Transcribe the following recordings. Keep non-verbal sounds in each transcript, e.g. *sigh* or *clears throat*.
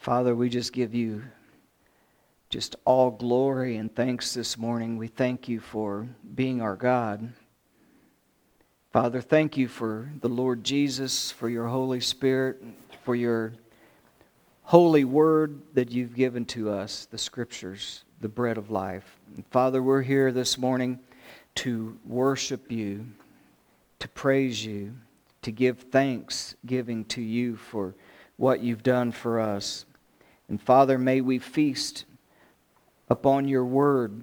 Father, we just give you just all glory and thanks this morning. We thank you for being our God. Father, thank you for the Lord Jesus, for your Holy Spirit, for your holy word that you've given to us, the scriptures, the bread of life. And Father, we're here this morning to worship you, to praise you, to give thanks giving to you for what you've done for us. And Father, may we feast upon your word,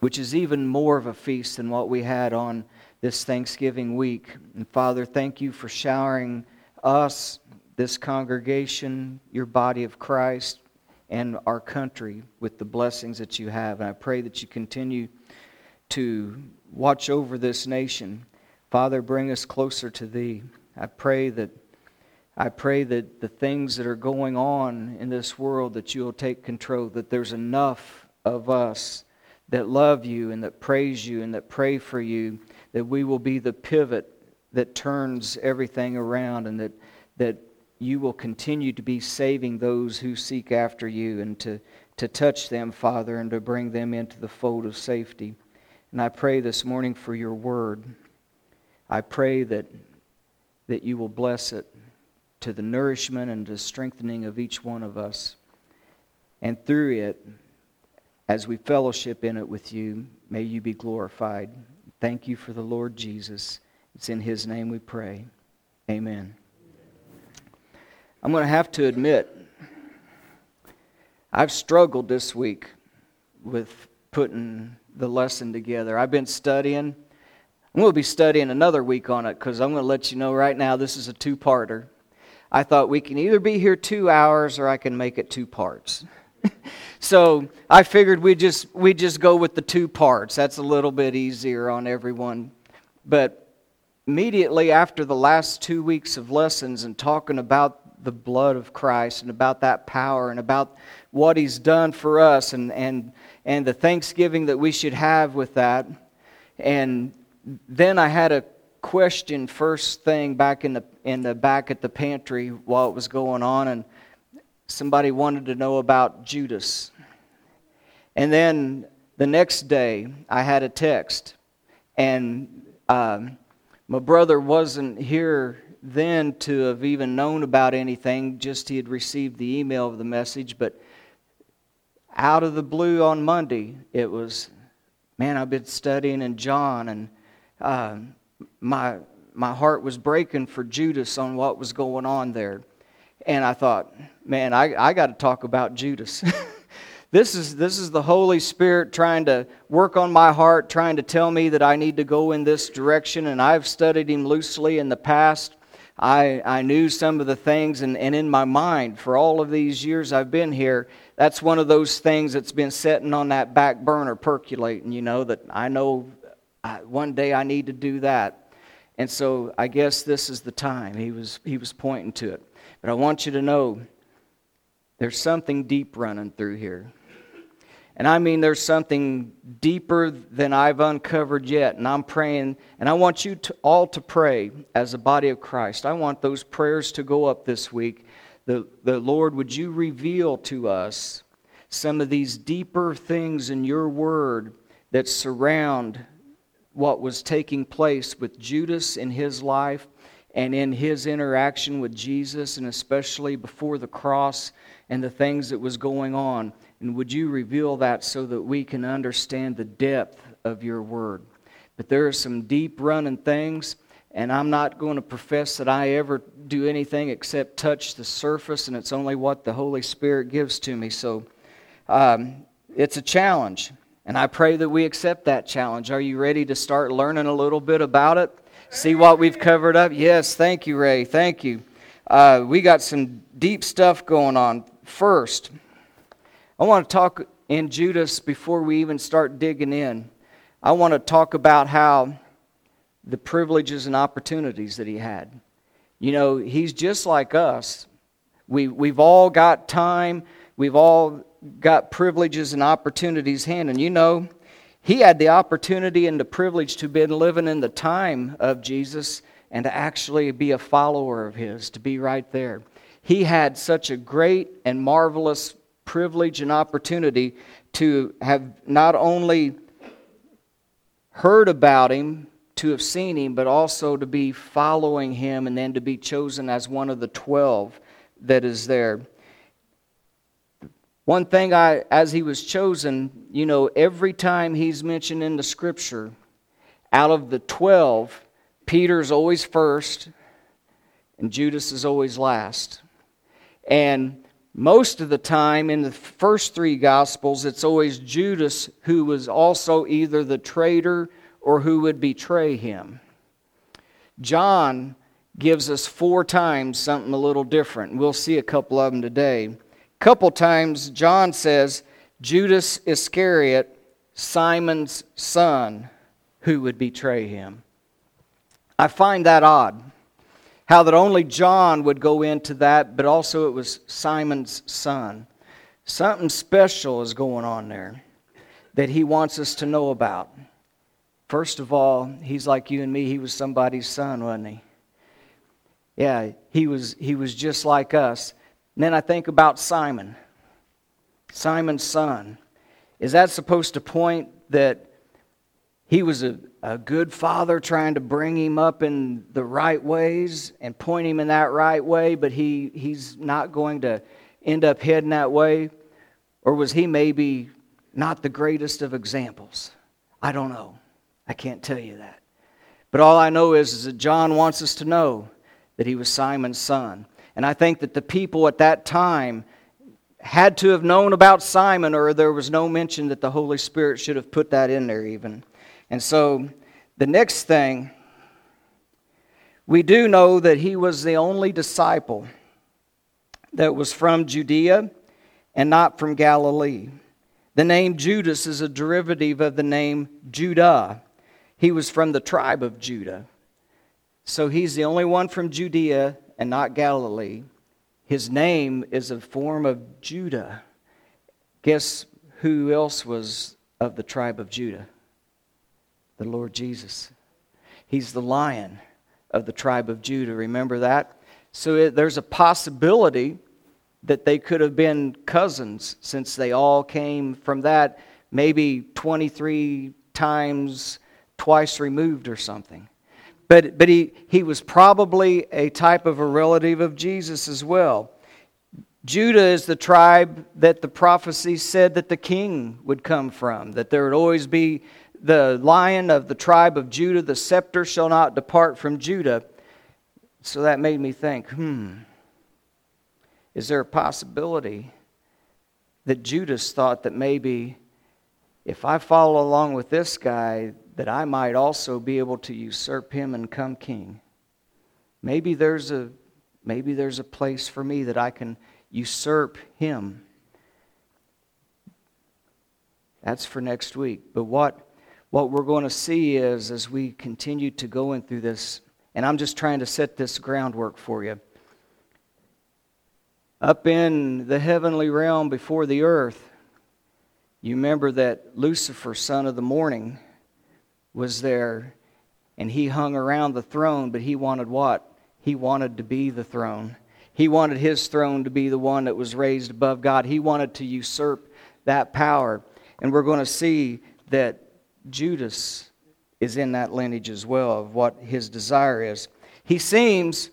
which is even more of a feast than what we had on this Thanksgiving week. And Father, thank you for showering us, this congregation, your body of Christ, and our country with the blessings that you have. And I pray that you continue to watch over this nation. Father, bring us closer to thee. I pray that I pray that the things that are going on in this world that you'll take control, that there's enough of us that love you and that praise you and that pray for you, that we will be the pivot that turns everything around and that, that you will continue to be saving those who seek after you and to, to touch them, Father, and to bring them into the fold of safety. And I pray this morning for your word. I pray that, that you will bless it to the nourishment and the strengthening of each one of us. And through it, as we fellowship in it with you, may you be glorified. Thank you for the Lord Jesus. It's in his name we pray. Amen. I'm going to have to admit, I've struggled this week with putting the lesson together. I've been studying. I'm going to be studying another week on it because I'm going to let you know right now this is a two parter. I thought we can either be here two hours or I can make it two parts. *laughs* so I figured we just we just go with the two parts. That's a little bit easier on everyone. But immediately after the last two weeks of lessons and talking about the blood of Christ and about that power and about what He's done for us and and and the thanksgiving that we should have with that, and then I had a question first thing back in the in the back at the pantry while it was going on and somebody wanted to know about Judas. And then the next day I had a text and um, my brother wasn't here then to have even known about anything, just he had received the email of the message. But out of the blue on Monday, it was, man, I've been studying in John, and um, my, my heart was breaking for Judas on what was going on there. And I thought, man, I, I got to talk about Judas. *laughs* this, is, this is the Holy Spirit trying to work on my heart, trying to tell me that I need to go in this direction. And I've studied him loosely in the past. I, I knew some of the things, and, and in my mind, for all of these years I've been here, that's one of those things that's been sitting on that back burner percolating, you know, that I know I, one day I need to do that. And so I guess this is the time. He was, he was pointing to it. But I want you to know there's something deep running through here. And I mean, there's something deeper than I've uncovered yet. And I'm praying, and I want you to, all to pray as a body of Christ. I want those prayers to go up this week. The, the Lord, would you reveal to us some of these deeper things in your word that surround what was taking place with Judas in his life and in his interaction with Jesus, and especially before the cross and the things that was going on. And would you reveal that so that we can understand the depth of your word? But there are some deep running things, and I'm not going to profess that I ever do anything except touch the surface, and it's only what the Holy Spirit gives to me. So um, it's a challenge. And I pray that we accept that challenge. Are you ready to start learning a little bit about it? See what we've covered up? Yes, thank you, Ray. Thank you. Uh, we got some deep stuff going on. First, I want to talk in Judas before we even start digging in. I want to talk about how the privileges and opportunities that he had. You know, he's just like us. We, we've all got time. We've all got privileges and opportunities hand. And you know, he had the opportunity and the privilege to been living in the time of Jesus and to actually be a follower of his, to be right there. he had such a great and marvelous privilege and opportunity to have not only heard about him, to have seen him, but also to be following him and then to be chosen as one of the 12 that is there. One thing I, as he was chosen, you know, every time he's mentioned in the scripture, out of the 12, Peter's always first and Judas is always last. And most of the time in the first three Gospels, it's always Judas who was also either the traitor or who would betray him. John gives us four times something a little different. We'll see a couple of them today. Couple times, John says, Judas Iscariot, Simon's son, who would betray him. I find that odd how that only John would go into that, but also it was Simon's son. Something special is going on there that he wants us to know about. First of all, he's like you and me. He was somebody's son, wasn't he? Yeah, he was, he was just like us. And then I think about Simon, Simon's son. Is that supposed to point that he was a, a good father trying to bring him up in the right ways and point him in that right way, but he, he's not going to end up heading that way? Or was he maybe not the greatest of examples? I don't know. I can't tell you that. But all I know is, is that John wants us to know that he was Simon's son. And I think that the people at that time had to have known about Simon, or there was no mention that the Holy Spirit should have put that in there, even. And so the next thing, we do know that he was the only disciple that was from Judea and not from Galilee. The name Judas is a derivative of the name Judah. He was from the tribe of Judah. So he's the only one from Judea and not Galilee. His name is a form of Judah. Guess who else was of the tribe of Judah? the Lord Jesus. He's the lion of the tribe of Judah. Remember that? So it, there's a possibility that they could have been cousins since they all came from that, maybe 23 times twice removed or something. But, but he, he was probably a type of a relative of Jesus as well. Judah is the tribe that the prophecy said that the king would come from, that there would always be the lion of the tribe of Judah, the scepter shall not depart from Judah. So that made me think, hmm, is there a possibility that Judas thought that maybe if I follow along with this guy, that I might also be able to usurp him and come king? Maybe there's a maybe there's a place for me that I can usurp him. That's for next week. But what what we're going to see is as we continue to go in through this, and I'm just trying to set this groundwork for you. Up in the heavenly realm before the earth, you remember that Lucifer, son of the morning, was there, and he hung around the throne, but he wanted what? He wanted to be the throne. He wanted his throne to be the one that was raised above God. He wanted to usurp that power. And we're going to see that Judas is in that lineage as well of what his desire is. He seems,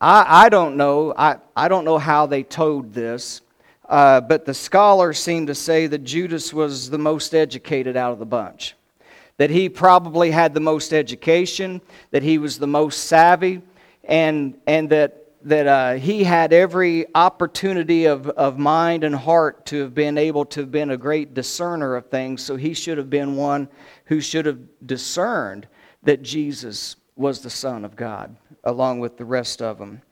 I, I don't know, I, I don't know how they told this, uh, but the scholars seem to say that Judas was the most educated out of the bunch. That he probably had the most education, that he was the most savvy, and, and that that uh, he had every opportunity of, of mind and heart to have been able to have been a great discerner of things. So he should have been one who should have discerned that Jesus was the Son of God, along with the rest of them.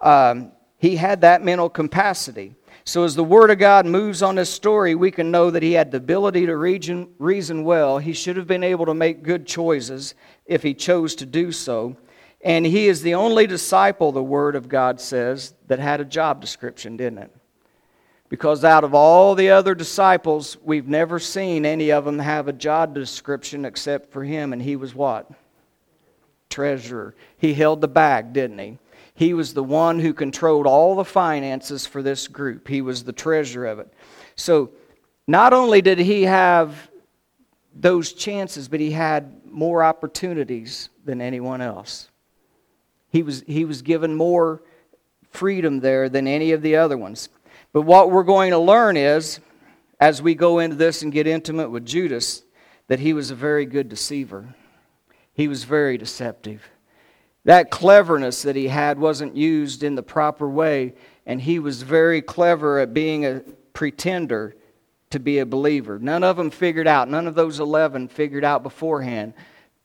Um, he had that mental capacity. So as the Word of God moves on this story, we can know that he had the ability to reason, reason well. He should have been able to make good choices if he chose to do so. And he is the only disciple, the Word of God says, that had a job description, didn't it? Because out of all the other disciples, we've never seen any of them have a job description except for him, and he was what? Treasurer. He held the bag, didn't he? He was the one who controlled all the finances for this group, he was the treasurer of it. So, not only did he have those chances, but he had more opportunities than anyone else. He was, he was given more freedom there than any of the other ones. But what we're going to learn is, as we go into this and get intimate with Judas, that he was a very good deceiver. He was very deceptive. That cleverness that he had wasn't used in the proper way, and he was very clever at being a pretender to be a believer. None of them figured out, none of those 11 figured out beforehand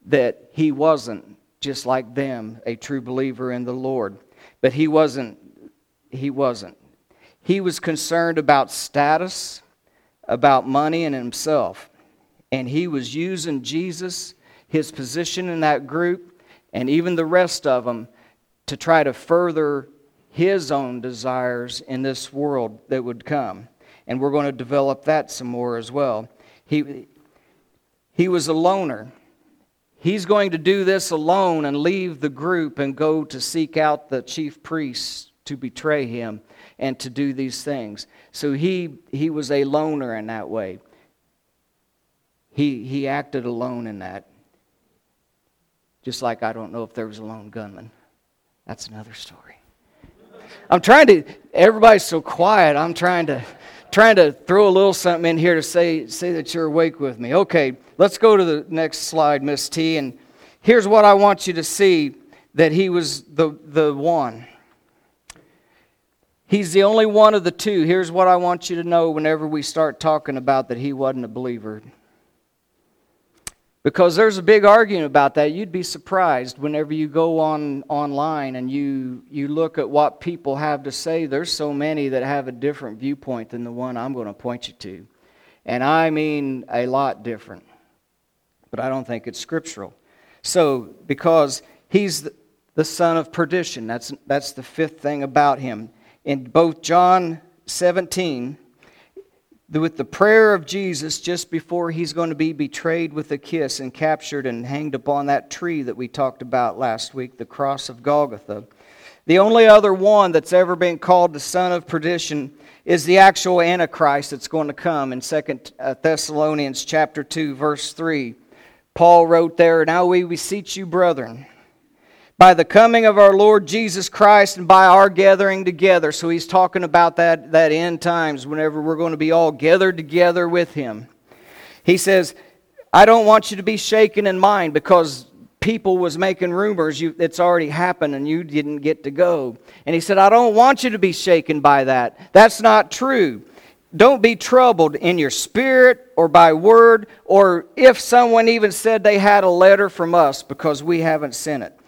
that he wasn't just like them, a true believer in the Lord. But he wasn't. He wasn't. He was concerned about status, about money, and himself. And he was using Jesus, his position in that group, and even the rest of them to try to further his own desires in this world that would come. And we're going to develop that some more as well. He, he was a loner. He's going to do this alone and leave the group and go to seek out the chief priests to betray him and to do these things. So he, he was a loner in that way. He, he acted alone in that. Just like I don't know if there was a lone gunman. That's another story. I'm trying to, everybody's so quiet. I'm trying to trying to throw a little something in here to say, say that you're awake with me. Okay, let's go to the next slide, Miss T. And here's what I want you to see that he was the, the one. He's the only one of the two. Here's what I want you to know whenever we start talking about that he wasn't a believer. Because there's a big argument about that. You'd be surprised whenever you go on online and you, you look at what people have to say. There's so many that have a different viewpoint than the one I'm going to point you to. And I mean a lot different. But I don't think it's scriptural. So, because he's the, son of perdition, that's, that's the fifth thing about him. In both John 17, with the prayer of Jesus just before he's going to be betrayed with a kiss and captured and hanged upon that tree that we talked about last week, the cross of Golgotha. The only other one that's ever been called the son of perdition is the actual Antichrist that's going to come in 2 uh, Thessalonians chapter 2 verse 3. Paul wrote there, "Now we beseech you, brethren, by the coming of our Lord Jesus Christ and by our gathering together. So he's talking about that, that end times, whenever we're going to be all gathered together with him. He says, I don't want you to be shaken in mind because people was making rumors you, it's already happened and you didn't get to go. And he said, I don't want you to be shaken by that. That's not true. Don't be troubled in your spirit or by word, or if someone even said they had a letter from us because we haven't sent it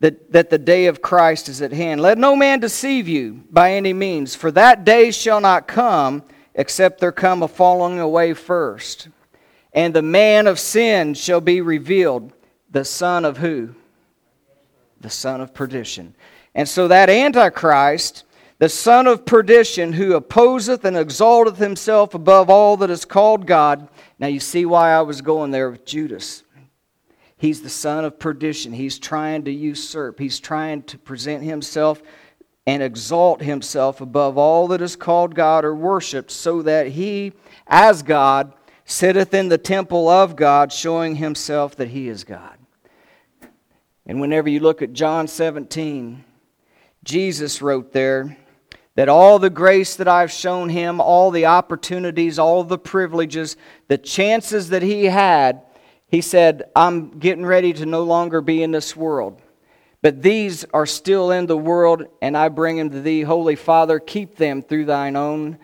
that, that the day of Christ is at hand. Let no man deceive you by any means, for that day shall not come except there come a falling away first. And the man of sin shall be revealed, the son of who? The son of perdition. And so that Antichrist, the son of perdition, who opposeth and exalteth himself above all that is called God. Now you see why I was going there with Judas. He's the son of perdition. He's trying to usurp. He's trying to present himself and exalt himself above all that is called God or worshiped, so that he, as God, sitteth in the temple of God, showing himself that he is God. And whenever you look at John 17, Jesus wrote there that all the grace that I've shown him, all the opportunities, all the privileges, the chances that he had, he said, I'm getting ready to no longer be in this world. But these are still in the world, and I bring them to thee, Holy Father. Keep them through thine own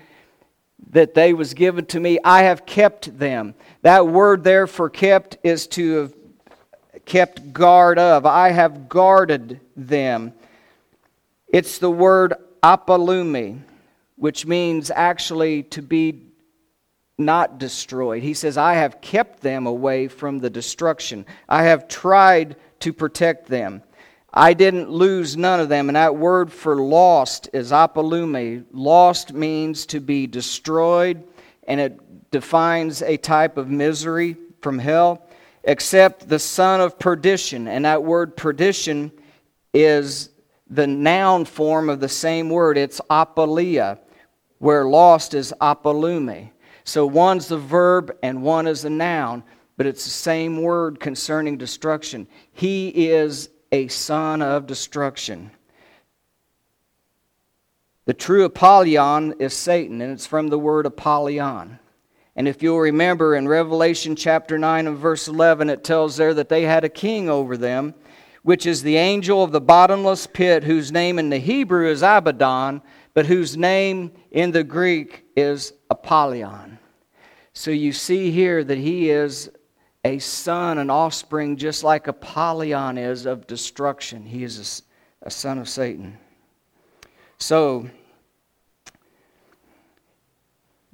that they was given to me. I have kept them. That word there for kept is to have kept guard of. I have guarded them. It's the word apollumi, which means actually to be not destroyed. He says, I have kept them away from the destruction. I have tried to protect them. I didn't lose none of them. And that word for lost is apollumi. Lost means to be destroyed, and it defines a type of misery from hell, except the son of perdition. And that word perdition is the noun form of the same word. It's apoleia, where lost is apollumi. So one's the verb and one is the noun, but it's the same word concerning destruction. He is a son of destruction. The true Apollyon is Satan, and it's from the word Apollyon. And if you'll remember in Revelation chapter 9 and verse 11, it tells there that they had a king over them, which is the angel of the bottomless pit, whose name in the Hebrew is Abaddon, but whose name in the Greek is Apollyon. So you see here that he is a son, an offspring, just like Apollyon is of destruction. He is a, a son of Satan. So,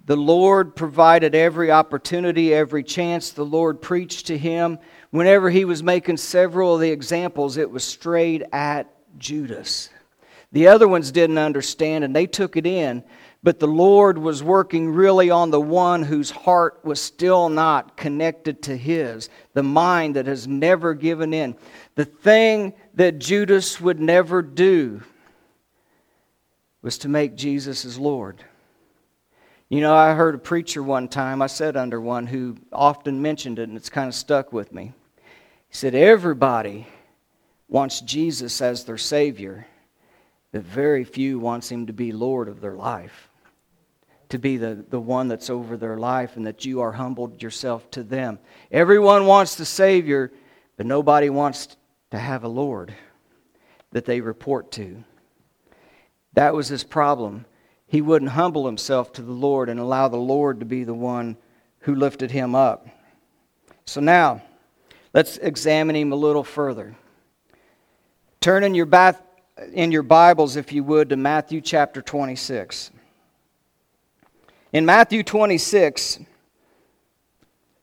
the Lord provided every opportunity, every chance. The Lord preached to him. Whenever he was making several of the examples, it was straight at Judas. The other ones didn't understand and they took it in, but the Lord was working really on the one whose heart was still not connected to his, the mind that has never given in. The thing that Judas would never do was to make Jesus his Lord. You know, I heard a preacher one time, I said under one, who often mentioned it, and it's kind of stuck with me. He said, Everybody wants Jesus as their Savior, but very few wants Him to be Lord of their life, to be the, the one that's over their life, and that you are humbled yourself to them. Everyone wants the Savior, but nobody wants to have a Lord that they report to. That was his problem. He wouldn't humble himself to the Lord and allow the Lord to be the one who lifted him up. So now, let's examine him a little further. Turn in your, bath, in your Bibles, if you would, to Matthew chapter 26. In Matthew 26,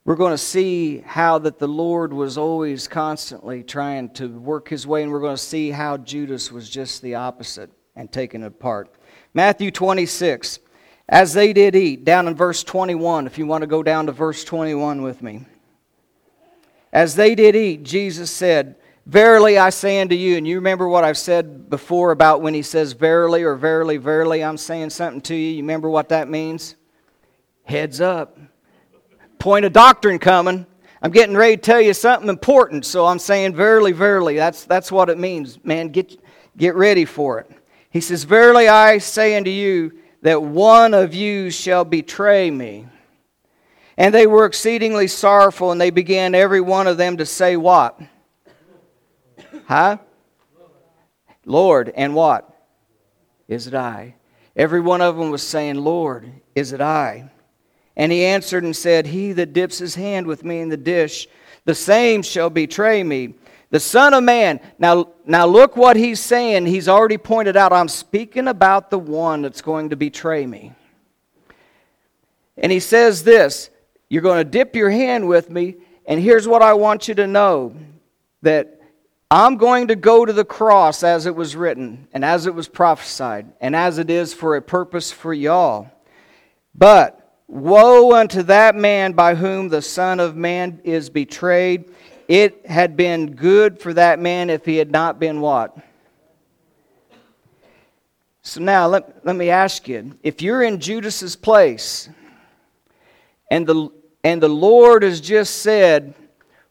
we're going to see how that the Lord was always constantly trying to work his way, and we're going to see how Judas was just the opposite and taken apart. Matthew 26. As they did eat, down in verse 21, if you want to go down to verse 21 with me. As they did eat, Jesus said, Verily I say unto you, and you remember what I've said before about when he says verily or verily, verily, I'm saying something to you. You remember what that means? Heads up. Point of doctrine coming. I'm getting ready to tell you something important, so I'm saying verily, verily. That's, that's what it means. Man, get, get ready for it. He says, Verily I say unto you that one of you shall betray me. And they were exceedingly sorrowful, and they began every one of them to say, What? Huh? Lord, and what? Is it I? Every one of them was saying, Lord, is it I? And he answered and said, He that dips his hand with me in the dish, the same shall betray me. The Son of Man. Now, now look what he's saying. He's already pointed out, I'm speaking about the one that's going to betray me. And he says this You're going to dip your hand with me, and here's what I want you to know that I'm going to go to the cross as it was written, and as it was prophesied, and as it is for a purpose for y'all. But woe unto that man by whom the Son of Man is betrayed. It had been good for that man if he had not been what? So now let, let me ask you if you're in Judas's place and the, and the Lord has just said,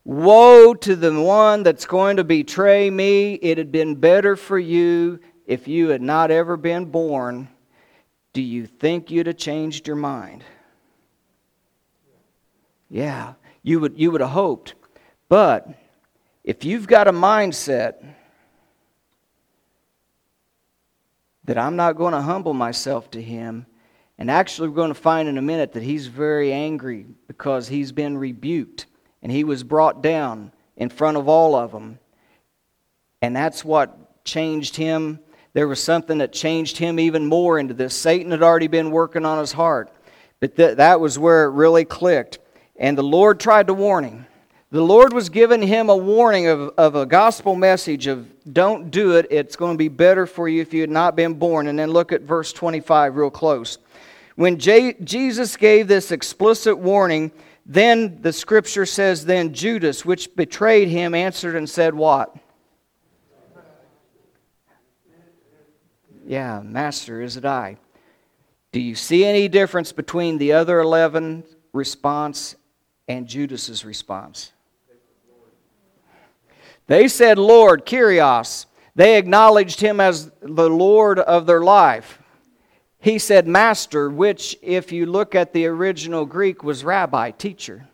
Woe to the one that's going to betray me, it had been better for you if you had not ever been born. Do you think you'd have changed your mind? Yeah, you would, you would have hoped. But if you've got a mindset that I'm not going to humble myself to him, and actually, we're going to find in a minute that he's very angry because he's been rebuked and he was brought down in front of all of them. And that's what changed him. There was something that changed him even more into this. Satan had already been working on his heart, but th- that was where it really clicked. And the Lord tried to warn him. The Lord was giving him a warning of, of a gospel message of don't do it. It's going to be better for you if you had not been born. And then look at verse 25 real close. When J- Jesus gave this explicit warning, then the scripture says, Then Judas, which betrayed him, answered and said, What? Yeah, Master, is it I? Do you see any difference between the other 11 response and Judas's response? They said, Lord, Kyrios. They acknowledged him as the Lord of their life. He said, Master, which, if you look at the original Greek, was rabbi, teacher.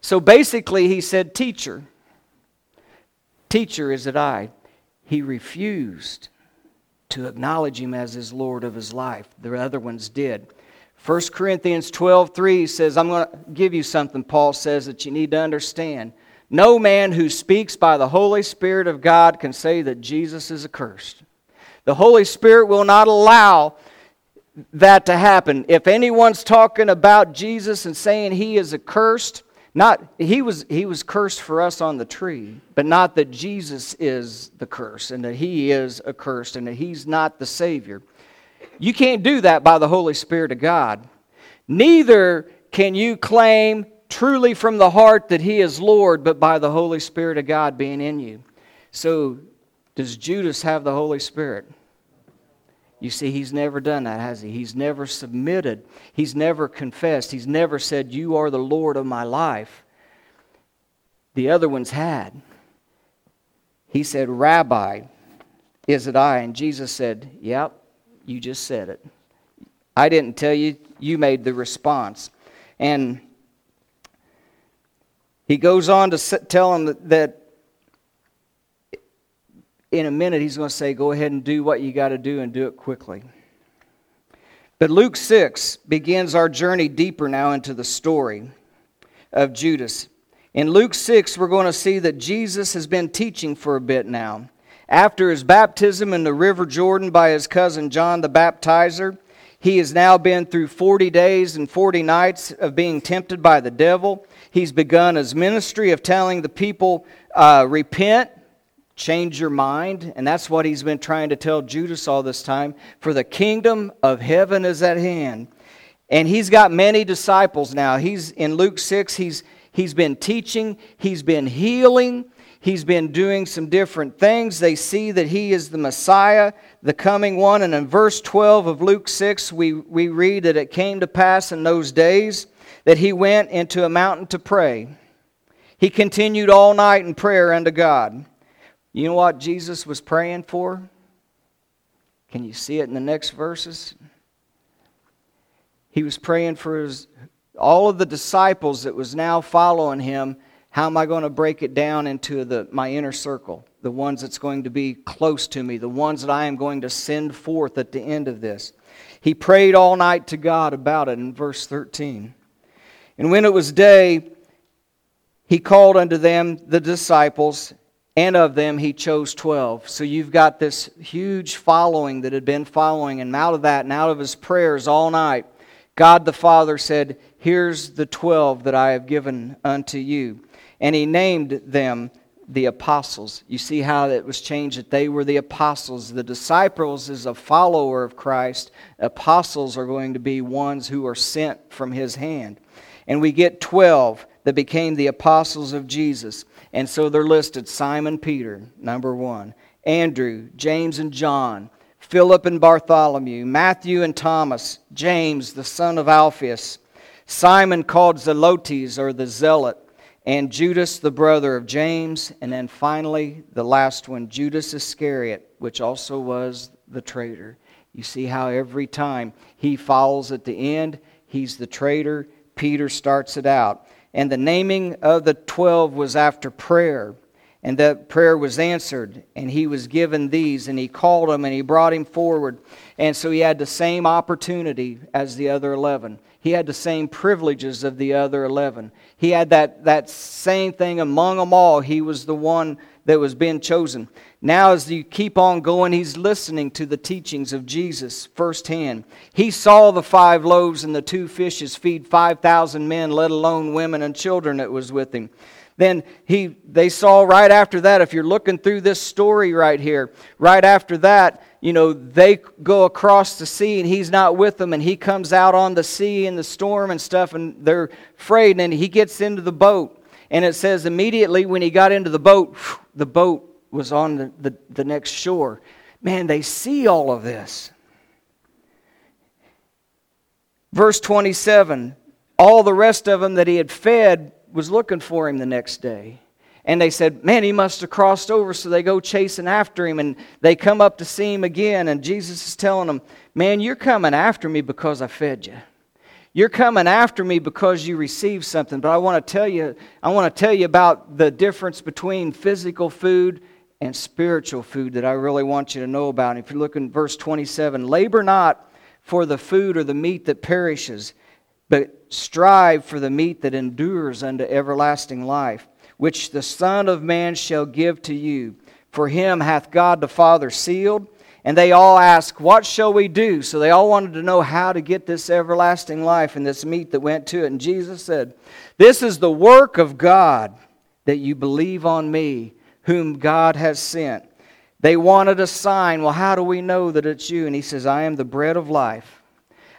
So basically, he said, Teacher. Teacher, is it I? He refused to acknowledge him as his Lord of his life. The other ones did. 1 Corinthians 12 3 says, I'm going to give you something, Paul says, that you need to understand. No man who speaks by the Holy Spirit of God can say that Jesus is accursed. The Holy Spirit will not allow that to happen. If anyone's talking about Jesus and saying he is accursed, not he was he was cursed for us on the tree, but not that Jesus is the curse and that he is accursed and that he's not the savior. You can't do that by the Holy Spirit of God. Neither can you claim truly from the heart that he is Lord, but by the Holy Spirit of God being in you. So, does Judas have the Holy Spirit? You see, he's never done that, has he? He's never submitted. He's never confessed. He's never said, You are the Lord of my life. The other ones had. He said, Rabbi, is it I? And Jesus said, Yep, you just said it. I didn't tell you, you made the response. And he goes on to tell him that, that in a minute, he's going to say, Go ahead and do what you got to do and do it quickly. But Luke 6 begins our journey deeper now into the story of Judas. In Luke 6, we're going to see that Jesus has been teaching for a bit now. After his baptism in the River Jordan by his cousin John the Baptizer, he has now been through 40 days and 40 nights of being tempted by the devil. He's begun his ministry of telling the people, uh, repent, change your mind. And that's what he's been trying to tell Judas all this time. For the kingdom of heaven is at hand. And he's got many disciples now. He's in Luke 6, he's, he's been teaching, he's been healing, he's been doing some different things. They see that he is the Messiah, the coming one. And in verse 12 of Luke 6, we, we read that it came to pass in those days that he went into a mountain to pray. He continued all night in prayer unto God. You know what Jesus was praying for? Can you see it in the next verses? He was praying for his, all of the disciples that was now following him. How am I going to break it down into the, my inner circle? The ones that's going to be close to me, the ones that I am going to send forth at the end of this. He prayed all night to God about it in verse 13. And when it was day, he called unto them the disciples and of them he chose 12. So you've got this huge following that had been following, and out of that, and out of his prayers all night, God the Father said, Here's the 12 that I have given unto you. And he named them the apostles. You see how it was changed that they were the apostles. The disciples is a follower of Christ. Apostles are going to be ones who are sent from his hand. And we get 12 that became the apostles of Jesus. And so they're listed Simon Peter, number one, Andrew, James and John, Philip and Bartholomew, Matthew and Thomas, James, the son of Alphaeus, Simon called Zelotes or the Zealot, and Judas, the brother of James, and then finally the last one, Judas Iscariot, which also was the traitor. You see how every time he falls at the end, he's the traitor. Peter starts it out. And the naming of the twelve was after prayer. And that prayer was answered, and he was given these, and he called him, and he brought him forward. And so he had the same opportunity as the other 11. He had the same privileges of the other 11. He had that, that same thing among them all. He was the one that was being chosen. Now, as you keep on going, he's listening to the teachings of Jesus firsthand. He saw the five loaves and the two fishes feed 5,000 men, let alone women and children that was with him. Then he, they saw right after that, if you're looking through this story right here, right after that, you know, they go across the sea and he's not with them and he comes out on the sea in the storm and stuff and they're afraid and he gets into the boat. And it says immediately when he got into the boat, the boat was on the, the, the next shore. man, they see all of this. Verse 27 all the rest of them that he had fed was looking for him the next day. And they said, Man, he must have crossed over. So they go chasing after him and they come up to see him again. And Jesus is telling them, Man, you're coming after me because I fed you. You're coming after me because you received something. But I want to tell you, I want to tell you about the difference between physical food and spiritual food that I really want you to know about. If you look in verse 27, labor not for the food or the meat that perishes, but strive for the meat that endures unto everlasting life, which the Son of Man shall give to you. For him hath God the Father sealed. And they all ask, What shall we do? So they all wanted to know how to get this everlasting life and this meat that went to it. And Jesus said, This is the work of God, that you believe on me, whom God has sent. They wanted a sign. Well, how do we know that it's you? And he says, I am the bread of life.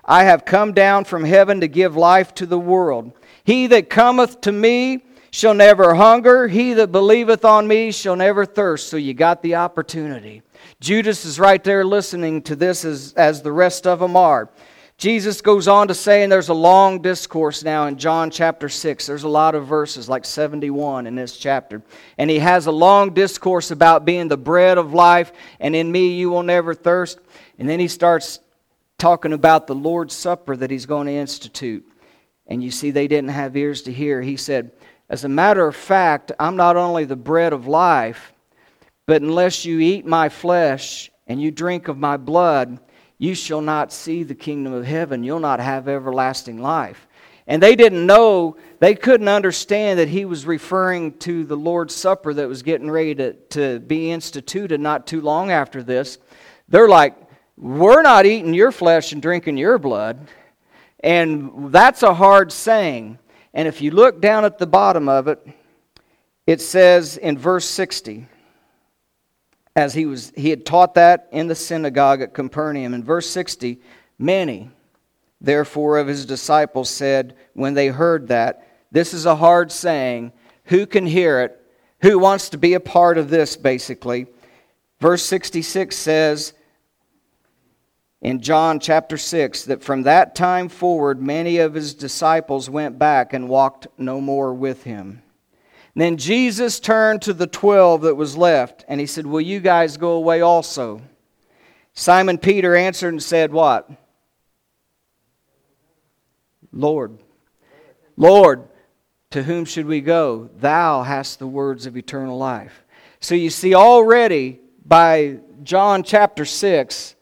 I have come down from heaven to give life to the world. He that cometh to me shall never hunger. He that believeth on me shall never thirst. So you got the opportunity. Judas is right there listening to this as, as the rest of them are. Jesus goes on to say, and there's a long discourse now in John chapter 6. There's a lot of verses, like 71 in this chapter. And he has a long discourse about being the bread of life, and in me you will never thirst. And then he starts talking about the Lord's Supper that he's going to institute. And you see, they didn't have ears to hear. He said, As a matter of fact, I'm not only the bread of life, but unless you eat my flesh and you drink of my blood, you shall not see the kingdom of heaven. You'll not have everlasting life. And they didn't know, they couldn't understand that he was referring to the Lord's Supper that was getting ready to, to be instituted not too long after this. They're like, we're not eating your flesh and drinking your blood. And that's a hard saying. And if you look down at the bottom of it, it says in verse 60, as he, was, he had taught that in the synagogue at Capernaum, in verse 60, many, therefore, of his disciples said, when they heard that, This is a hard saying. Who can hear it? Who wants to be a part of this, basically? Verse 66 says, in John chapter 6 that from that time forward many of his disciples went back and walked no more with him. And then Jesus turned to the 12 that was left and he said, Will you guys go away also? Simon Peter answered and said, What? Lord. Lord, to whom should we go? Thou hast the words of eternal life. So you see, already by John chapter 6,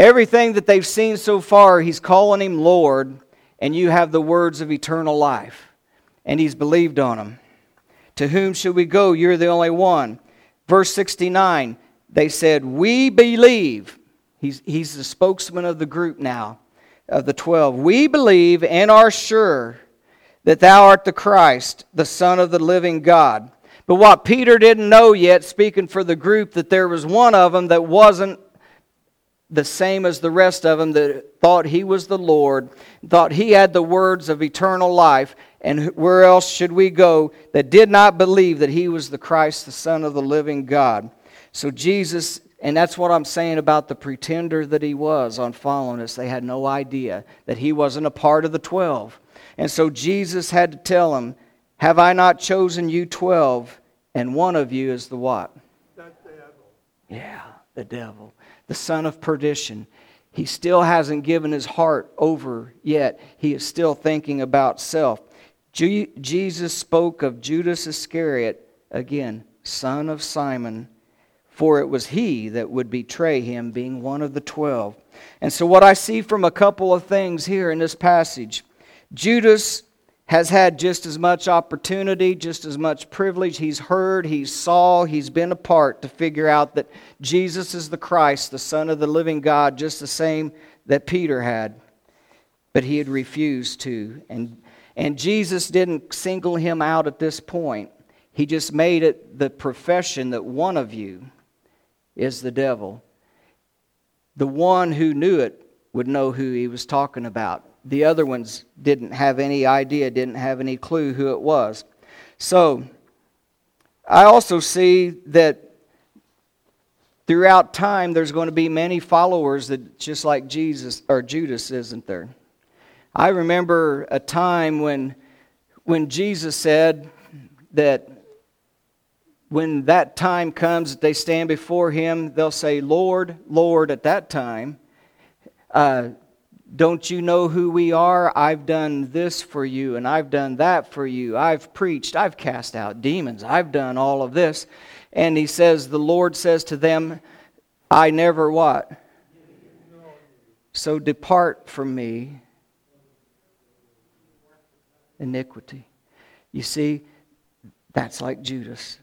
Everything that they've seen so far, he's calling him Lord, and you have the words of eternal life. And he's believed on them. To whom should we go? You're the only one. Verse 69, they said, We believe. He's, he's the spokesman of the group now, of the twelve. We believe and are sure that thou art the Christ, the Son of the living God. But what Peter didn't know yet, speaking for the group, that there was one of them that wasn't the same as the rest of them that thought he was the Lord, thought he had the words of eternal life, and where else should we go that did not believe that he was the Christ, the Son of the living God? So Jesus, and that's what I'm saying about the pretender that he was on following us. They had no idea that he wasn't a part of the twelve. And so Jesus had to tell them, Have I not chosen you twelve, and one of you is the what? The devil. Yeah, the devil the son of perdition. He still hasn't given his heart over yet. He is still thinking about self. Jesus spoke of Judas Iscariot, again, son of Simon, for it was he that would betray him, being one of the twelve. And so, what I see from a couple of things here in this passage Judas has had just as much opportunity, just as much privilege. He's heard, he's saw, he's been a part to figure out that Jesus is the Christ, the Son of the living God, just the same that Peter had. But he had refused to. And, and Jesus didn't single him out at this point. He just made it the profession that one of you is the devil. The one who knew it would know who he was talking about the other ones didn't have any idea, didn't have any clue who it was. So, I also see that throughout time, there's going to be many followers that just like Jesus or Judas, isn't there? I remember a time when, when Jesus said that when that time comes that they stand before him, they'll say, Lord, Lord, at that time. Uh, don't you know who we are? I've done this for you, and I've done that for you. I've preached, I've cast out demons, I've done all of this. And he says, The Lord says to them, I never what? So depart from me, iniquity. You see, that's like Judas.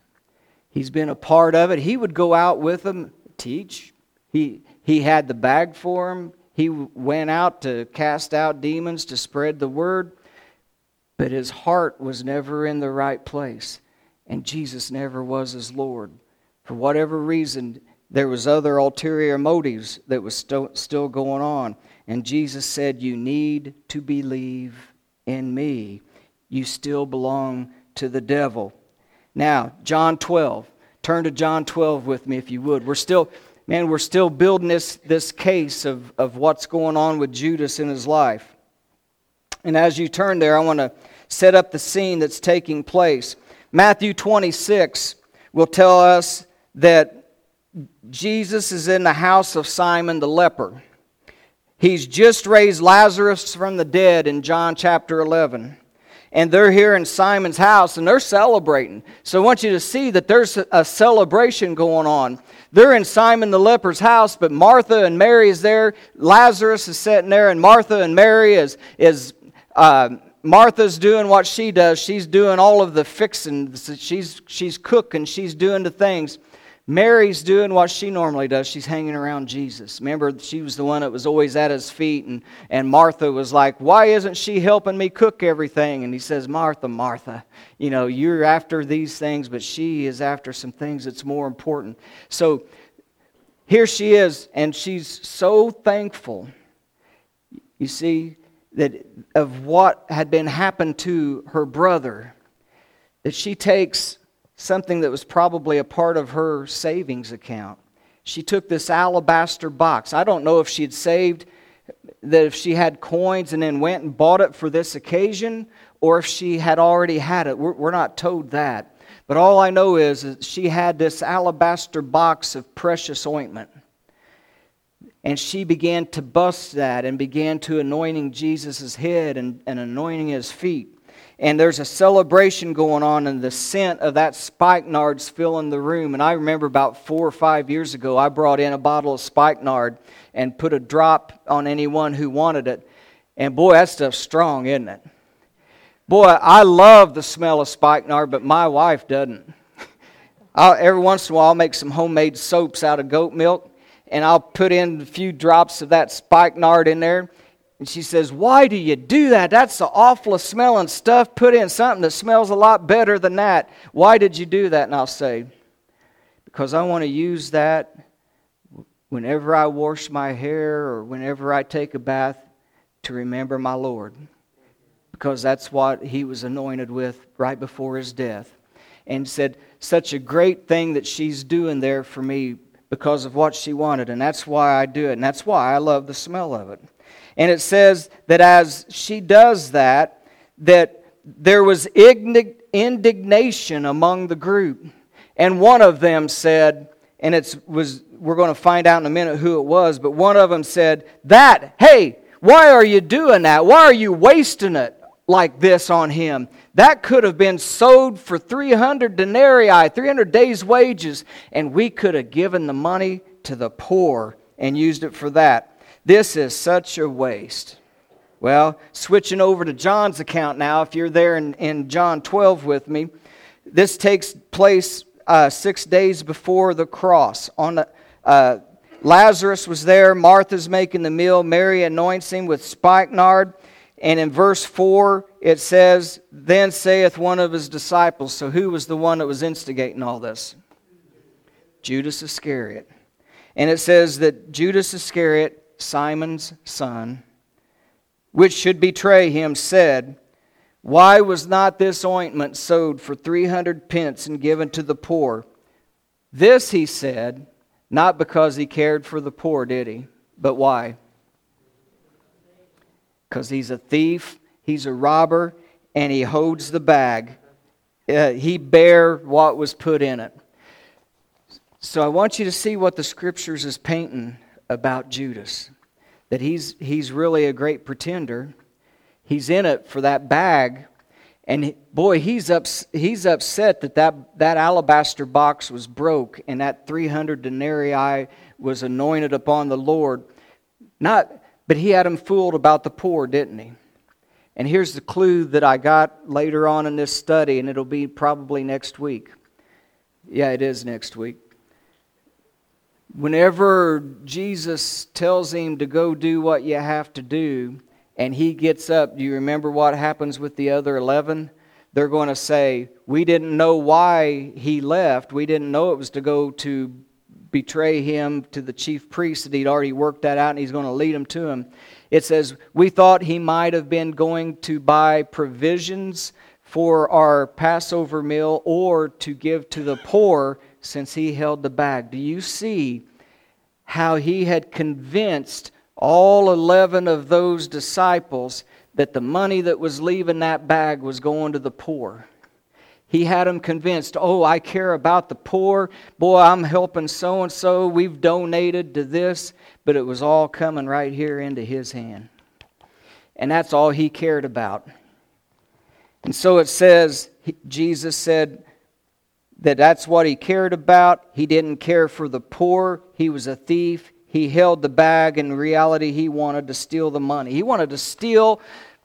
He's been a part of it. He would go out with them, teach. He, he had the bag for them. He went out to cast out demons, to spread the word. But his heart was never in the right place. And Jesus never was his Lord. For whatever reason, there was other ulterior motives that was st- still going on. And Jesus said, You need to believe in me. You still belong to the devil. Now, John 12. Turn to John 12 with me if you would. We're still, man, we're still building this, this case of, of what's going on with Judas in his life. And as you turn there, I want to set up the scene that's taking place. Matthew 26 will tell us that Jesus is in the house of Simon the leper. He's just raised Lazarus from the dead in John chapter 11 and they're here in Simon's house and they're celebrating. So I want you to see that there's a celebration going on. They're in Simon the leper's house, but Martha and Mary is there. Lazarus is sitting there, and Martha and Mary is is uh, Martha's doing what she does. She's doing all of the fixing. She's she's cooking. She's doing the things. Mary's doing what she normally does. She's hanging around Jesus. Remember, she was the one that was always at his feet, and, and Martha was like, Why isn't she helping me cook everything? And he says, Martha, Martha, you know, you're after these things, but she is after some things that's more important. So here she is, and she's so thankful, you see, that of what had been happened to her brother, that she takes something that was probably a part of her savings account. She took this alabaster box. I don't know if she had saved, that if she had coins and then went and bought it for this occasion, or if she had already had it. We're, we're not told that. But all I know is that she had this alabaster box of precious ointment. And she began to bust that and began to anointing Jesus' head and, and anointing his feet and there's a celebration going on, and the scent of that spikenard's filling the room. And I remember about four or five years ago, I brought in a bottle of spikenard and put a drop on anyone who wanted it. And boy, that stuff's strong, isn't it? Boy, I love the smell of spikenard, but my wife doesn't. *laughs* I'll, every once in a while, I'll make some homemade soaps out of goat milk, and I'll put in a few drops of that spikenard in there and she says, Why do you do that? That's the awfulest smelling stuff. Put in something that smells a lot better than that. Why did you do that? And I'll say, Because I want to use that whenever I wash my hair or whenever I take a bath to remember my Lord. Because that's what he was anointed with right before his death. And said, Such a great thing that she's doing there for me because of what she wanted. And that's why I do it. And that's why I love the smell of it. And it says that as she does that, that there was indignation among the group. And one of them said, and it was we're going to find out in a minute who it was, but one of them said, That, hey, why are you doing that? Why are you wasting it like this on him? That could have been sold for 300 denarii, 300 days' wages, and we could have given the money to the poor and used it for that. This is such a waste. Well, switching over to John's account now, if you're there in, in John 12 with me, this takes place uh, six days before the cross. On uh, Lazarus was there, Martha's making the meal, Mary anoints him with spikenard. And in verse 4, it says, Then saith one of his disciples. So who was the one that was instigating all this? Judas Iscariot. And it says that Judas Iscariot Simon's son, which should betray him, said, Why was not this ointment sold for 300 pence and given to the poor? This, he said, Not because he cared for the poor, did he? But why? Because he's a thief, he's a robber, and he holds the bag. Uh, he bare what was put in it. So I want you to see what the scriptures is painting about Judas. That he's, he's really a great pretender. He's in it for that bag. And boy, he's, ups, he's upset that, that that alabaster box was broke and that 300 denarii was anointed upon the Lord. Not, but he had him fooled about the poor, didn't he? And here's the clue that I got later on in this study, and it'll be probably next week. Yeah, it is next week. Whenever Jesus tells him to go do what you have to do, and he gets up, do you remember what happens with the other 11? They're going to say, We didn't know why he left. We didn't know it was to go to betray him to the chief priest, that he'd already worked that out and he's going to lead them to him. It says, We thought he might have been going to buy provisions for our Passover meal or to give to the poor since he held the bag. Do you see how he had convinced all 11 of those disciples that the money that was leaving that bag was going to the poor? He had them convinced, oh, I care about the poor. Boy, I'm helping so and so. We've donated to this. But it was all coming right here into his hand. And that's all he cared about. And so it says, Jesus said that that's what he cared about. He didn't care for the poor, he was a thief. He held the bag. In reality, he wanted to steal the money. He wanted to steal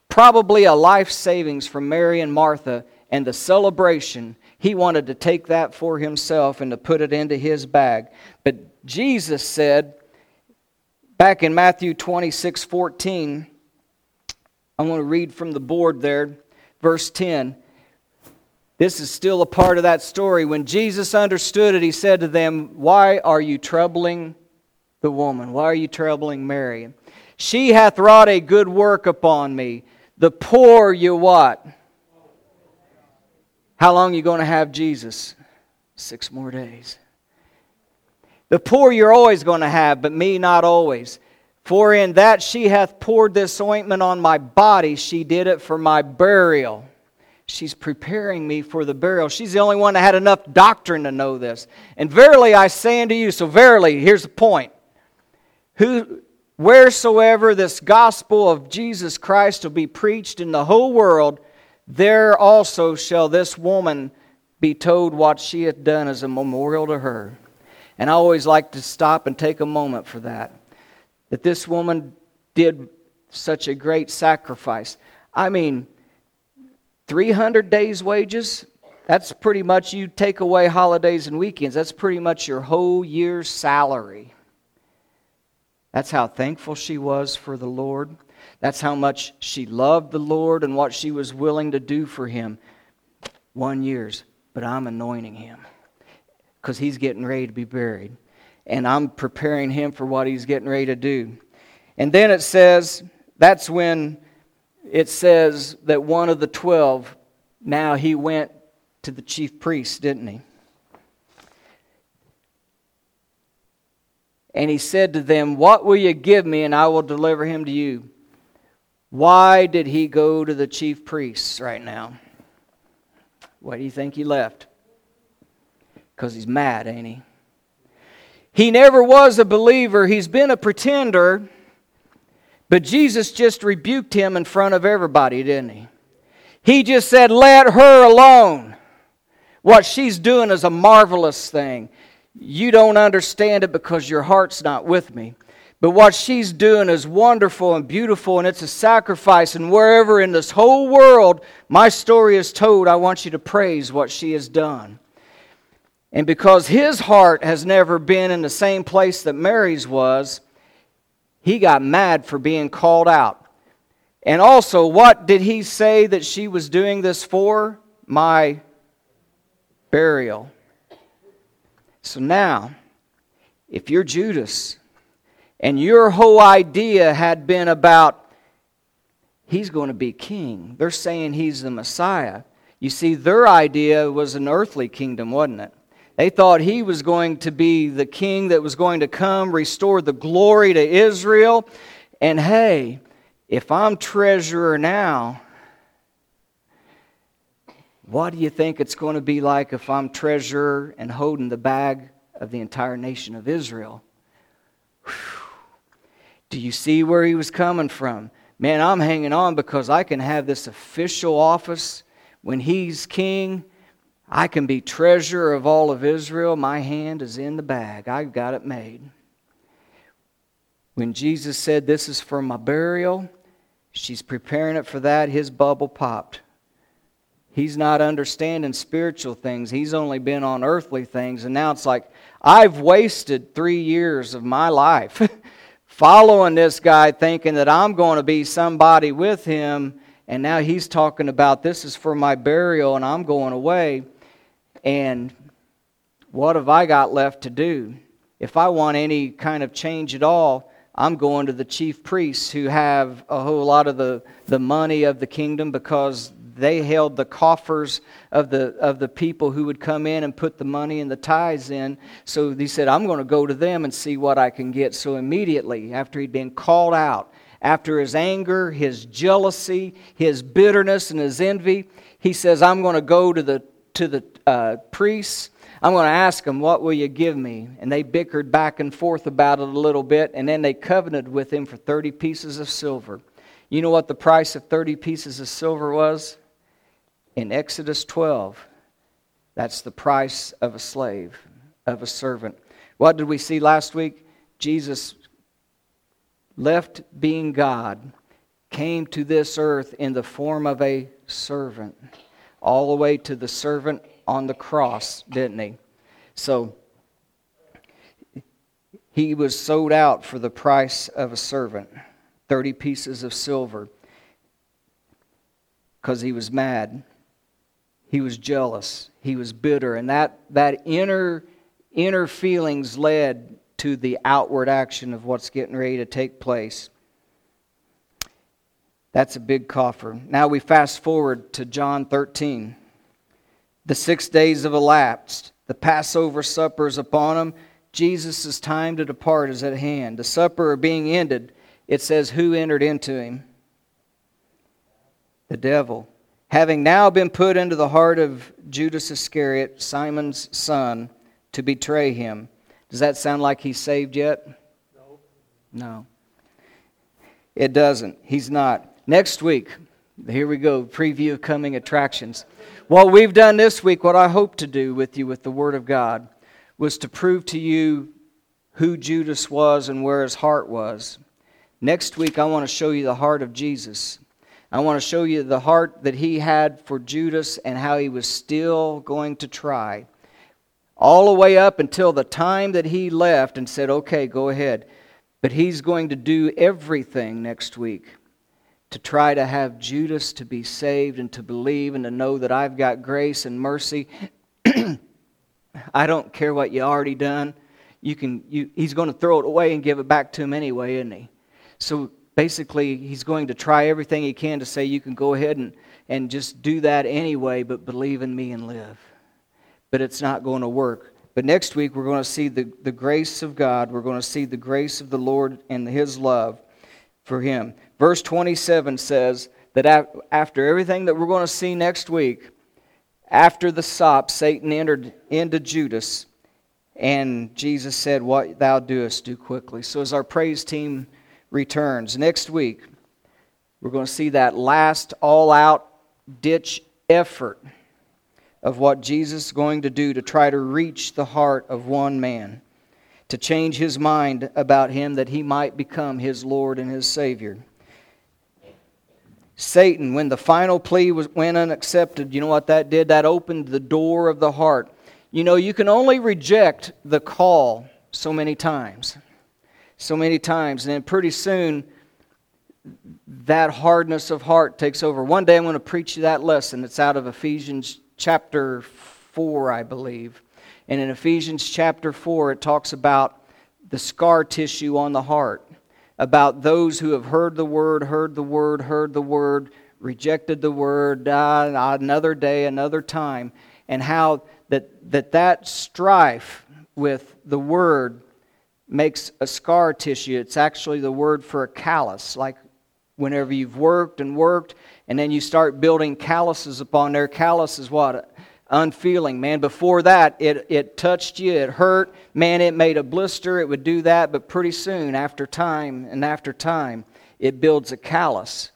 probably a life savings from Mary and Martha and the celebration, he wanted to take that for himself and to put it into his bag. But Jesus said, back in Matthew 26 14, I'm going to read from the board there, verse 10. This is still a part of that story. When Jesus understood it, he said to them, Why are you troubling the woman? Why are you troubling Mary? She hath wrought a good work upon me. The poor you what? How long you going to have Jesus? Six more days. The poor you're always going to have, but me not always. For in that she hath poured this ointment on my body, she did it for my burial. She's preparing me for the burial. She's the only one that had enough doctrine to know this. And verily I say unto you, so verily, here's the point. Who, wheresoever this gospel of Jesus Christ will be preached in the whole world, there also shall this woman be told what she hath done as a memorial to her. And I always like to stop and take a moment for that. That this woman did such a great sacrifice. I mean, 300 days' wages, that's pretty much, you take away holidays and weekends, that's pretty much your whole year's salary. That's how thankful she was for the Lord. That's how much she loved the Lord and what she was willing to do for him. One year's, but I'm anointing him because he's getting ready to be buried. And I'm preparing him for what he's getting ready to do. And then it says, that's when it says that one of the twelve, now he went to the chief priest, didn't he? And he said to them, What will you give me, and I will deliver him to you? Why did he go to the chief priests right now? Why do you think he left? Because he's mad, ain't he? He never was a believer, he's been a pretender, but Jesus just rebuked him in front of everybody, didn't he? He just said, Let her alone. What she's doing is a marvelous thing. You don't understand it because your heart's not with me. But what she's doing is wonderful and beautiful, and it's a sacrifice. And wherever in this whole world my story is told, I want you to praise what she has done. And because his heart has never been in the same place that Mary's was, he got mad for being called out. And also, what did he say that she was doing this for? My burial. So now, if you're Judas, and your whole idea had been about he's going to be king. They're saying he's the Messiah. You see, their idea was an earthly kingdom, wasn't it? They thought he was going to be the king that was going to come, restore the glory to Israel. And hey, if I'm treasurer now, what do you think it's going to be like if I'm treasurer and holding the bag of the entire nation of Israel? Do you see where he was coming from? Man, I'm hanging on because I can have this official office. When he's king, I can be treasurer of all of Israel. My hand is in the bag. I've got it made. When Jesus said, This is for my burial, she's preparing it for that, his bubble popped. He's not understanding spiritual things. He's only been on earthly things. And now it's like, I've wasted three years of my life *laughs* following this guy, thinking that I'm going to be somebody with him. And now he's talking about this is for my burial and I'm going away. And what have I got left to do? If I want any kind of change at all, I'm going to the chief priests who have a whole lot of the, the money of the kingdom because they held the coffers of the, of the people who would come in and put the money and the tithes in. So he said, I'm going to go to them and see what I can get. So immediately, after he'd been called out, after his anger, his jealousy, his bitterness, and his envy, he says, I'm going to go to the, to the uh, priests. I'm going to ask them, What will you give me? And they bickered back and forth about it a little bit, and then they covenanted with him for 30 pieces of silver. You know what the price of 30 pieces of silver was? in Exodus 12. That's the price of a slave, of a servant. What did we see last week? Jesus left being God, came to this earth in the form of a servant, all the way to the servant on the cross, didn't he? So, he was sold out for the price of a servant 30 pieces of silver because he was mad he was jealous, he was bitter, and that, that inner, inner feelings led to the outward action of what's getting ready to take place. That's a big coffer. Now we fast forward to John 13. The six days have elapsed. The Passover supper is upon him. Jesus' time to depart is at hand. The supper being ended, it says, Who entered into him? The devil having now been put into the heart of Judas Iscariot, Simon's son, to betray him. Does that sound like he's saved yet? No. No. It doesn't. He's not. Next week, here we go, preview of coming attractions. What we've done this week, what I hope to do with you with the Word of God, was to prove to you who Judas was and where his heart was. Next week, I want to show you the heart of Jesus. I want to show you the heart that he had for Judas and how he was still going to try. All the way up until the time that he left and said, okay, go ahead. But he's going to do everything next week to try to have Judas to be saved and to believe and to know that I've got grace and mercy. *clears throat* I don't care what you already done. You can, you, he's going to throw it away and give it back to him anyway, isn't he? So basically he's going to try everything he can to say you can go ahead and, and just do that anyway, but believe in me and live. But it's not going to work. But next week we're going to see the, the grace of God. We're going to see the grace of the Lord and his love for him. Verse 27 says that after everything that we're going to see next week, after the sop, Satan entered into Judas, and Jesus said, What thou doest, do quickly. So as our praise team returns. Next week, we're going to see that last all out ditch effort of what Jesus is going to do to try to reach the heart of one man, to change his mind about him that he might become his Lord and his Savior. Satan, when the final plea was, went unaccepted, you know what that did? That opened the door of the heart. You know, you can only reject the call so many times so many times. And then pretty soon, that hardness of heart takes over. One day I'm going to preach you that lesson. It's out of Ephesians chapter 4, I believe. And in Ephesians chapter 4, it talks about the scar tissue on the heart, about those who have heard the word, heard the word, heard the word, rejected the word, another day, another time, and how that that, that strife with the word makes a scar tissue. It's actually the word for a callus, like whenever you've worked and worked, and then you start building calluses upon there. Callus is what? Unfeeling. Man, before that, it, it touched you, it hurt. Man, it made a blister, it would do that, but pretty soon, after time and after time, it builds a callus,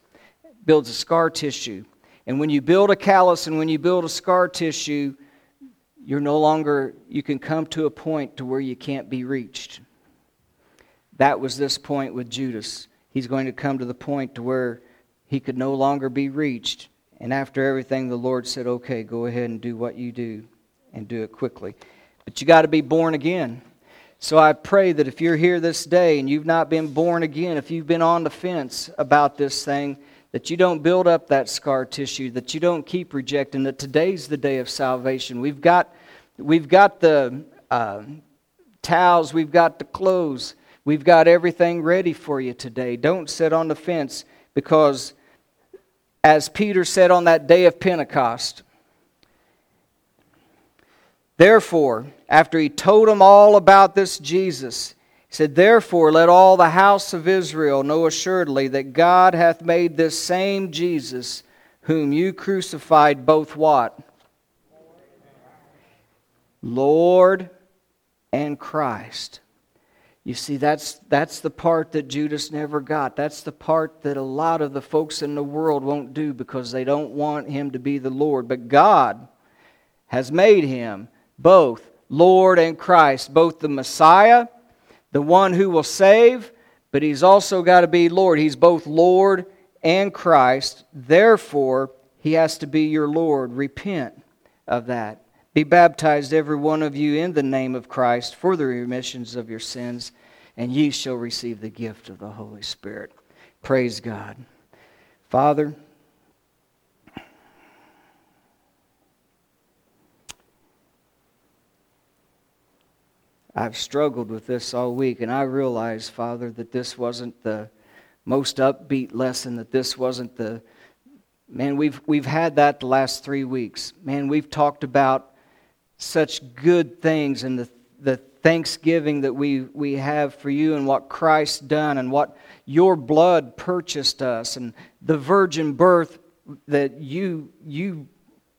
builds a scar tissue. And when you build a callus and when you build a scar tissue, you're no longer, you can come to a point to where you can't be reached. That was this point with Judas. He's going to come to the point to where he could no longer be reached. And after everything, the Lord said, okay, go ahead and do what you do and do it quickly. But you got to be born again. So I pray that if you're here this day and you've not been born again, if you've been on the fence about this thing, that you don't build up that scar tissue, that you don't keep rejecting, that today's the day of salvation. We've got, we've got the uh, towels, we've got the clothes, we've got everything ready for you today. Don't sit on the fence because, as Peter said on that day of Pentecost, therefore, after he told them all about this Jesus, he said, Therefore, let all the house of Israel know assuredly that God hath made this same Jesus, whom you crucified, both what? Lord and Christ. You see, that's, that's the part that Judas never got. That's the part that a lot of the folks in the world won't do because they don't want him to be the Lord. But God has made him both Lord and Christ, both the Messiah the one who will save, but he's also got to be Lord. He's both Lord and Christ. Therefore, he has to be your Lord. Repent of that. Be baptized, every one of you, in the name of Christ for the remissions of your sins, and ye shall receive the gift of the Holy Spirit. Praise God. Father, I've struggled with this all week, and I realize, Father, that this wasn't the most upbeat lesson, that this wasn't the. Man, we've, we've had that the last three weeks. Man, we've talked about such good things and the, the thanksgiving that we, we have for you and what Christ done and what your blood purchased us and the virgin birth that you, you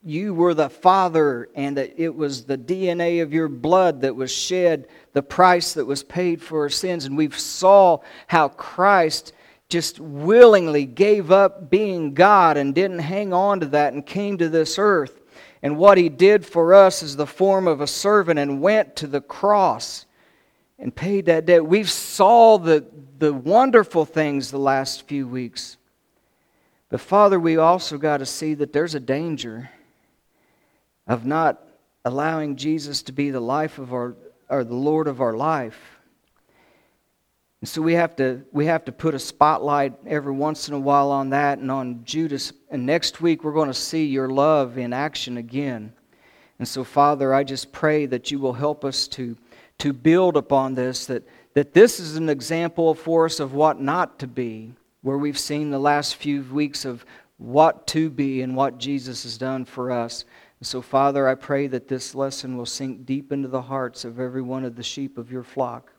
you were the Father, and that it was the DNA of your blood that was shed, the price that was paid for our sins. And we've saw how Christ just willingly gave up being God and didn't hang on to that and came to this earth. And what he did for us is the form of a servant and went to the cross and paid that debt. We've saw the, the wonderful things the last few weeks. But Father, we also got to see that there's a danger of not allowing Jesus to be the life of our or the Lord of our life. So we have to we have to put a spotlight every once in a while on that and on Judas. And next week we're going to see your love in action again. And so Father, I just pray that you will help us to to build upon this that that this is an example for us of what not to be, where we've seen the last few weeks of what to be and what Jesus has done for us. And So, Father, I pray that this lesson will sink deep into the hearts of every one of the sheep of your flock.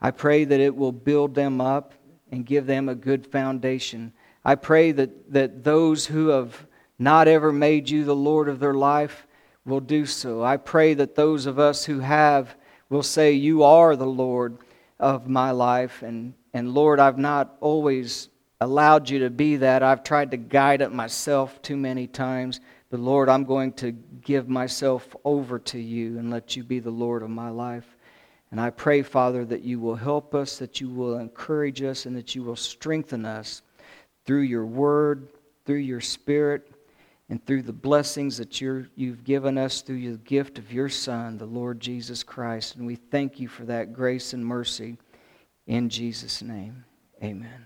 I pray that it will build them up and give them a good foundation. I pray that, that those who have not ever made you the Lord of their life will do so. I pray that those of us who have will say, You are the Lord of my life. And, and Lord, I've not always allowed you to be that. I've tried to guide it myself too many times. But Lord, I'm going to give myself over to you and let you be the Lord of my life. And I pray, Father, that you will help us, that you will encourage us, and that you will strengthen us through your word, through your spirit, and through the blessings that you have given us through the gift of your Son, the Lord Jesus Christ. And we thank you for that grace and mercy. In Jesus' name, amen.